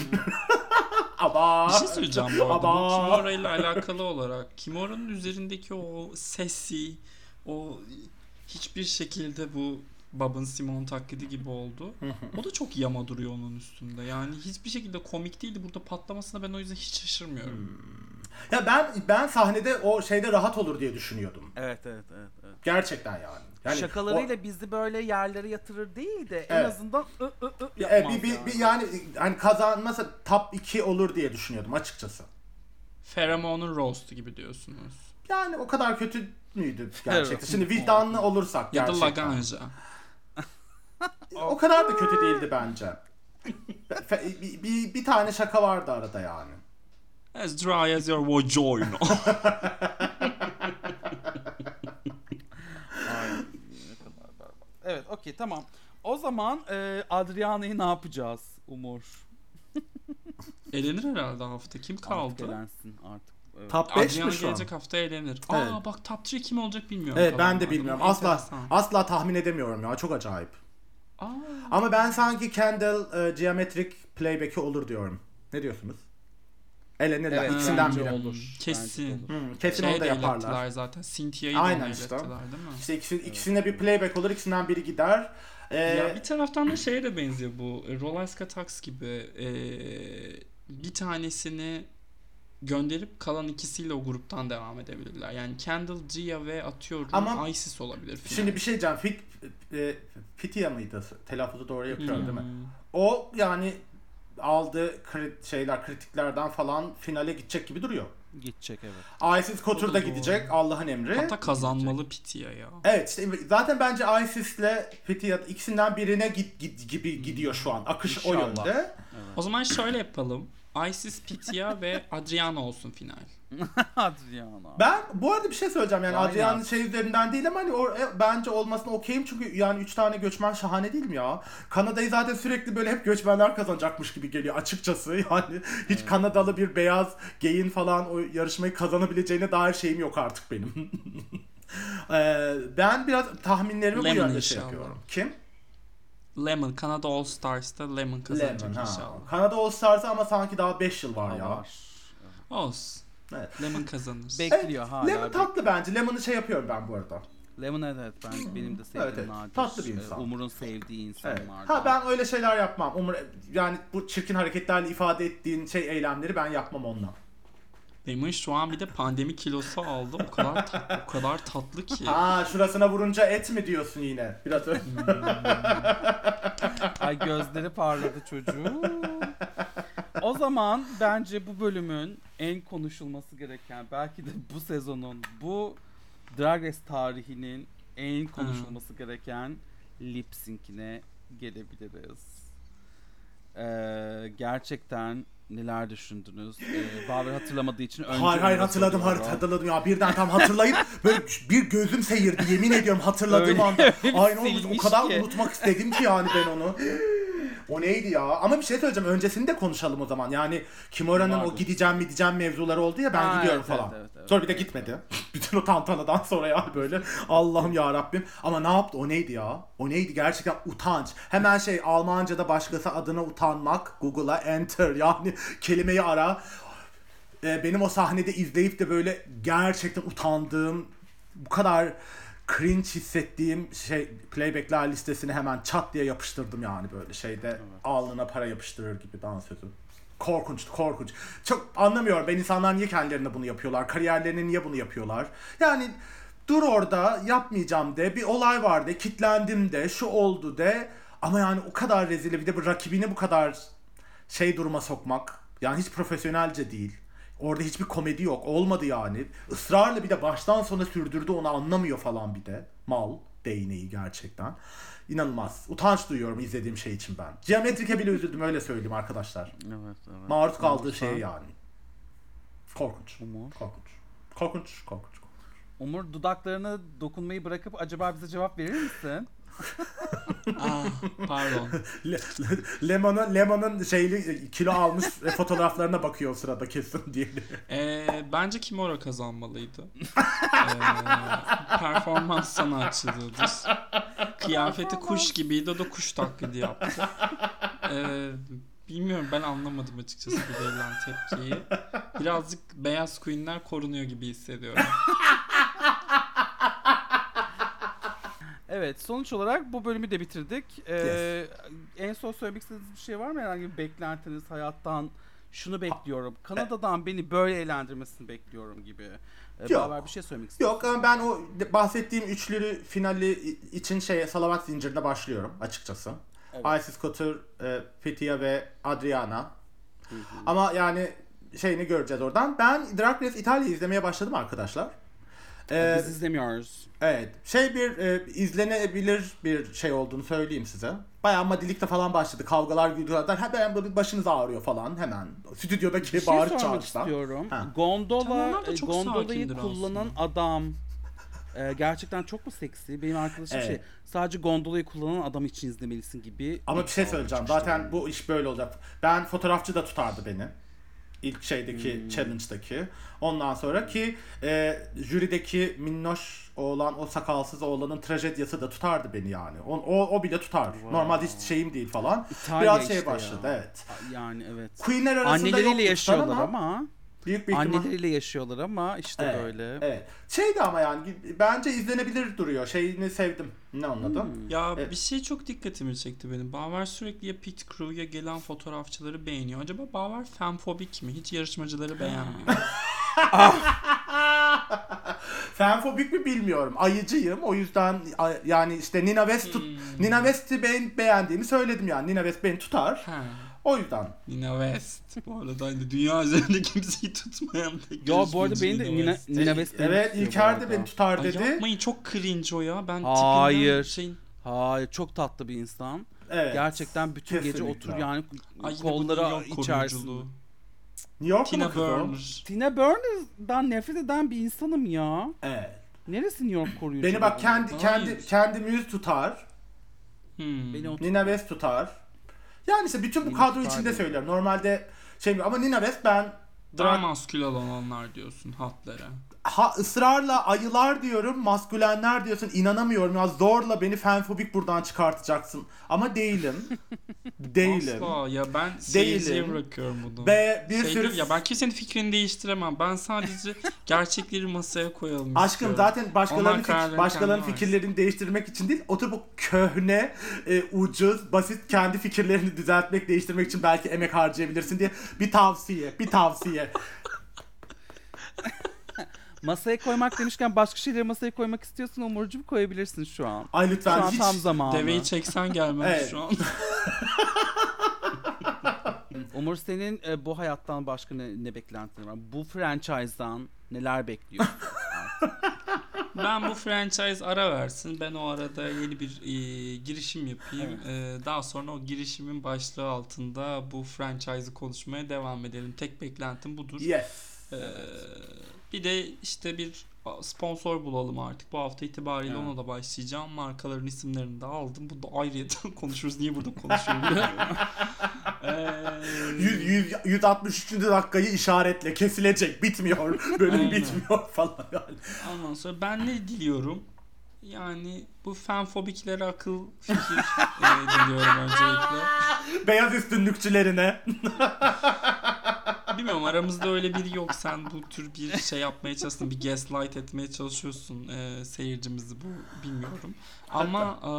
Ama Bir şey söyleyeceğim bu arada. Bu Ama- Kimura ile alakalı olarak. Kimura'nın üzerindeki o sesi, o hiçbir şekilde bu Babın Simon taklidi gibi oldu. O da çok yama duruyor onun üstünde. Yani hiçbir şekilde komik değildi. Burada patlamasına ben o yüzden hiç şaşırmıyorum. Ya ben ben sahnede o şeyde rahat olur diye düşünüyordum. Evet evet evet. evet. Gerçekten yani. yani Şakalarıyla bizi böyle yerlere yatırır değil de en Evet. azından ı ı ı o- e, yapmaz bir, bir, yani. bir yani hani kazanmasa top 2 olur diye düşünüyordum açıkçası. Pheromone'un roast'u gibi diyorsunuz. Yani o kadar kötü müydü gerçekten? Evet. Şimdi vicdanlı olursak Ya da gerçekten. Laganja. O kadar da kötü değildi bence. Bir, bir, bir tane şaka vardı arada yani. As dry as your vagina. Evet okey tamam. O zaman e, Adriana'yı ne yapacağız Umur? Elenir herhalde hafta. Kim Artık kaldı? elensin artık. Evet. Top 5 Adriana mi şu an? gelecek hafta eğlenir. Evet. Aa bak top 3 kim olacak bilmiyorum. Evet ben de bilmiyorum. Asla enteresan. asla tahmin edemiyorum ya. Çok acayip. Aa, Ama ben sanki Kendall e, geometric playback'i olur diyorum. Ne diyorsunuz? Elenirler. Evet, İkisinden biri. olur. Kesin. Hmm, kesin şey onu da yaparlar. zaten. Cynthia'yı da Aynen işte. değil mi? İşte ikisi, ikisine bir playback olur, ikisinden biri gider. Ee, Ya bir taraftan da şeye de benziyor bu. E, Roleska Tax gibi. e, bir tanesini gönderip kalan ikisiyle o gruptan devam edebilirler. Yani Kendall, Gia ve atıyorum Ama- Isis olabilir. filan. Şimdi bir şey diyeceğim. Fit, e, Fitia mıydı? Telaffuzu doğru yapıyorum değil mi? Hmm. O yani aldığı kri- şeyler, kritiklerden falan finale gidecek gibi duruyor. Gidecek evet. Isis Couture O da gidecek Allah'ın emri. Hatta kazanmalı Pitia ya. Evet işte zaten bence Isis'le Fitia ikisinden birine git, git gibi gidiyor şu an. Akış o İnşallah. yönde. O zaman şöyle yapalım. Isis Pitya ve Adriana olsun final. Adriana. Ben bu arada bir şey söyleyeceğim yani Aynen. Adrian'ın şey üzerinden değil ama hani o, e, bence olmasına okeyim çünkü yani 3 tane göçmen şahane değil mi ya? Kanada'yı zaten sürekli böyle hep göçmenler kazanacakmış gibi geliyor açıkçası yani hiç Kanadalı bir beyaz geyin falan o yarışmayı kazanabileceğine dair şeyim yok artık benim. Ee, ben biraz tahminlerimi bu Lemon yönde şey yapıyorum. Kim? Lemon, Kanada All Stars'ta Lemon kazanacak Lemon ha. inşallah. Kanada All Stars'a ama sanki daha 5 yıl var ya. Var. Olsun. Evet. Lemon kazanır. Bekliyor hala. Lemon tatlı bence. Lemon'ı şey yapıyorum ben bu arada. Lemon evet ben benim de sevdiğim Evet, evet. nadir. Tatlı bir e, insan. Umur'un sevdiği Evet. insanlardan. Ha ben öyle şeyler yapmam. Umur yani bu çirkin hareketlerle ifade ettiğin şey eylemleri ben yapmam onunla. Lemon şu an bir de pandemi kilosu aldı. O kadar tat- o kadar tatlı ki. Ha şurasına vurunca et mi diyorsun yine? Biraz öyle. Ay gözleri parladı çocuğum. O zaman bence bu bölümün en konuşulması gereken belki de bu sezonun bu Drag Race tarihinin en konuşulması gereken lip sync'ine gelebiliriz. Ee, gerçekten neler düşündünüz? Ee, Baver hatırlamadığı için önce hayır hayır hatırladım soruyorum. hatırladım ya birden tam hatırlayıp böyle bir gözüm seyirdi yemin ediyorum hatırladığım Öyle anda. bir Ay ne olmuş o kadar ki. unutmak istedim ki yani ben onu. O neydi ya? Ama bir şey söyleyeceğim. Öncesini de konuşalım o zaman. Yani Kimora'nın o gideceğim mi gideceğim mevzuları oldu ya ben Ha, gidiyorum evet, falan. evet, evet. Sonra bir de gitmedi. Bütün o tantanadan sonra yani böyle Allah'ım ya Rabbim. Ama ne yaptı? O neydi ya? O neydi? Gerçekten utanç. Hemen şey Almanca'da başkası adına utanmak. Google'a enter yani kelimeyi ara. Ee, benim o sahnede izleyip de böyle gerçekten utandığım bu kadar cringe hissettiğim şey playbackler listesini hemen çat diye yapıştırdım yani böyle şeyde alnına para yapıştırır gibi dansözü. Korkunç, korkunç. Çok anlamıyorum ben insanlar niye kendilerine bunu yapıyorlar? Kariyerlerine niye bunu yapıyorlar? Yani dur orada yapmayacağım de bir olay var de kitlendim de şu oldu de ama yani o kadar rezil bir de bu rakibini bu kadar şey duruma sokmak yani hiç profesyonelce değil. Orada hiçbir komedi yok. Olmadı yani. Israrla bir de baştan sona sürdürdü onu anlamıyor falan bir de. Mal değneği gerçekten. İnanılmaz. Utanç duyuyorum izlediğim şey için ben. Geometrike bile üzüldüm öyle söyleyeyim arkadaşlar. Evet, evet. Maruz kaldığı Umur, şey yani. Korkunç. Umur. Korkunç. Korkunç. Korkunç. Umur dudaklarını dokunmayı bırakıp acaba bize cevap verir misin? Ah, pardon. Le- le- Lemon'un Lemon'un şeyli kilo almış fotoğraflarına bakıyor o sırada kesin diye. Ee, bence Kimura kazanmalıydı. Ee, performans sanatçılığıdır. Kıyafeti kuş gibiydi. O da kuş taklidi yaptı. Ee, bilmiyorum ben anlamadım açıkçası bu verilen tepkiyi. Birazcık beyaz queenler korunuyor gibi hissediyorum. Evet sonuç olarak bu bölümü de bitirdik. Ee, En son söylemek istediğiniz bir şey var mı? Herhangi bir beklentiniz hayattan şunu bekliyorum. Kanada'dan beni böyle eğlendirmesini bekliyorum gibi. Ee, Yok. Bir şey söylemek istiyorum. Yok ama ben o bahsettiğim üçlü finali için şey Salavat zincirine başlıyorum açıkçası. Evet. Isis Couture, e, Fitia ve Adriana. Ama yani şeyini göreceğiz oradan. Ben Drag Race İtalya izlemeye başladım arkadaşlar. Ee, Biz izlemiyoruz. Evet. Şey bir e, izlenebilir bir şey olduğunu söyleyeyim size. Bayağı madilikte falan başladı. Kavgalar, gürültüler. Hemen böyle başınız ağrıyor falan hemen. Stüdyodaki Bir şey çağrıştan. istiyorum. Ha. Gondola, e, gondolayı kullanan adam e, gerçekten çok mu seksi? Benim arkadaşım Evet. şey sadece gondolayı kullanan adam için izlemelisin gibi. Ama bir şey iddialar söyleyeceğim. Zaten bu iş böyle olacak. Ben fotoğrafçı da tutardı beni. İlk şeydeki Hmm. challenge'daki. Ondan sonra ki e, jürideki minnoş oğlan, o sakalsız oğlanın trajedyası da tutardı beni yani. O, o, o bile tutar. Normalde hiç şeyim değil falan. İtalya Biraz şey işte başladı ya. evet. Yani evet. Queen'ler arasında Anneleriyle yaşıyorlar ama, ama, büyük bir ihtimal. anneleriyle yaşıyorlar ama işte Evet, böyle. Evet. Şeydi ama yani bence izlenebilir duruyor. Şeyini sevdim. Ne adı? Hmm. Ya Evet. bir şey çok dikkatimi çekti benim. Baver sürekli ya pit crew'ya gelen fotoğrafçıları beğeniyor. Acaba Baver femfobik mi? Hiç yarışmacıları beğenmiyor. Fenfobik mi bilmiyorum. Ayıcıyım. O yüzden a- yani işte Nina West tut, Hmm. Nina West'i ben beğendiğimi söyledim yani. Nina West beni tutar. Ha. O yüzden. Nina West. Bu arada hani dünya üzerinde kimseyi tutmayan tek Ya bu arada beni de Nina, West. Nina West demek Evet istiyor bu İlker de arada. beni tutar Ay dedi. yapmayın çok cringe o ya. Ben Hayır. tipinden şey... Hayır çok tatlı bir insan. Evet. Gerçekten bütün gece Kesinlikle. otur yani Ay yine bu New kolları York içersin. koruyuculuğu. New York'ta mı Tina kız o? Burner. Tina Burner'dan nefret eden bir insanım ya. Evet. Neresi New York koruyucu? Beni bak kendi Hayır. kendi kendimi yüz tutar. Hmm. Beni o Nina West tutar. Yani işte bütün bu kadro içinde söylüyorum. Normalde şey mi- ama Nina West ben Daha maskül olanlar diyorsun hatlara. Ha, ısrarla ayılar diyorum, maskülenler diyorsun. inanamıyorum ya zorla beni fenfobik buradan çıkartacaksın. Ama değilim. değilim. Asla ya ben seyirciye bırakıyorum bunu. Ve bir Şey sürü ya ben kimsenin fikrini değiştiremem. Ben sadece gerçekleri masaya koyalım Aşkım istiyorum. zaten başkalarının, fik- başkalarının fikirlerini değiştirmek için değil, oturup bu köhne, e, ucuz, basit kendi fikirlerini düzeltmek, değiştirmek için belki emek harcayabilirsin diye bir tavsiye, bir tavsiye. Masaya koymak demişken başka şeyleri masaya koymak istiyorsun Umurcuğum koyabilirsin şu an. Ay Şu lütfen an hiç tam zamanı. Deveyi çeksen gelmez Evet. şu an. Umur senin e, bu hayattan başka ne, ne beklentilerin var? Bu franchise'dan neler bekliyorsun? Ben bu franchise ara versin. Ben o arada yeni bir e, girişim yapayım. E, daha sonra o girişimin başlığı altında bu franchise'ı konuşmaya devam edelim. Tek beklentim budur. Yes. E, bir de işte bir sponsor bulalım artık. Bu hafta itibariyle Evet. ona da başlayacağım. Markaların isimlerini de aldım. Bu da ayrıyeten konuşuruz. Niye burada konuşuyorum bilmiyorum. E, 100, 100, 163. dakikayı işaretle kesilecek bitmiyor bölüm Aynen. bitmiyor falan yani. Ondan sonra ben ne diliyorum? Yani bu fenfobiklere akıl fikir e, diliyorum öncelikle. Beyaz üstünlükçülerine. Bilmiyorum aramızda öyle biri yok. Sen bu tür bir şey yapmaya çalışıyorsun. Bir gaslight etmeye çalışıyorsun e, seyircimizi bu bilmiyorum. Ama e,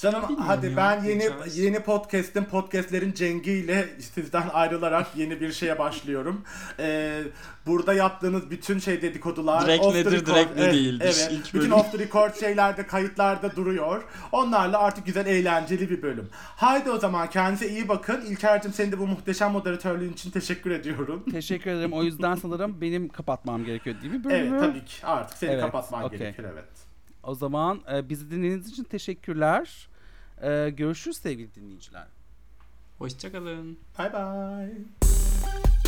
Canım Bilmiyorum hadi ya, ben yeni yapacağız. yeni podcast'in podcast'lerin cengiyle sizden ayrılarak yeni bir şeye başlıyorum. Ee, burada yaptığınız bütün şey dedikodular Direkt off the nedir, record- direkt ne evet, değildir. Evet. İlk bütün bölüm. off the record şeylerde kayıtlarda duruyor. Onlarla artık güzel eğlenceli bir bölüm. Haydi o zaman kendinize iyi bakın. İlker'cim senin de bu muhteşem moderatörlüğün için teşekkür ediyorum. Teşekkür ederim. O yüzden sanırım benim kapatmam gerekiyor değil mi bölümü? Evet tabii ki artık seni Evet, kapatman okey. gerekir evet. O zaman e, bizi dinlediğiniz için teşekkürler. E, görüşürüz sevgili dinleyiciler. hoşçakalın. Bye bye.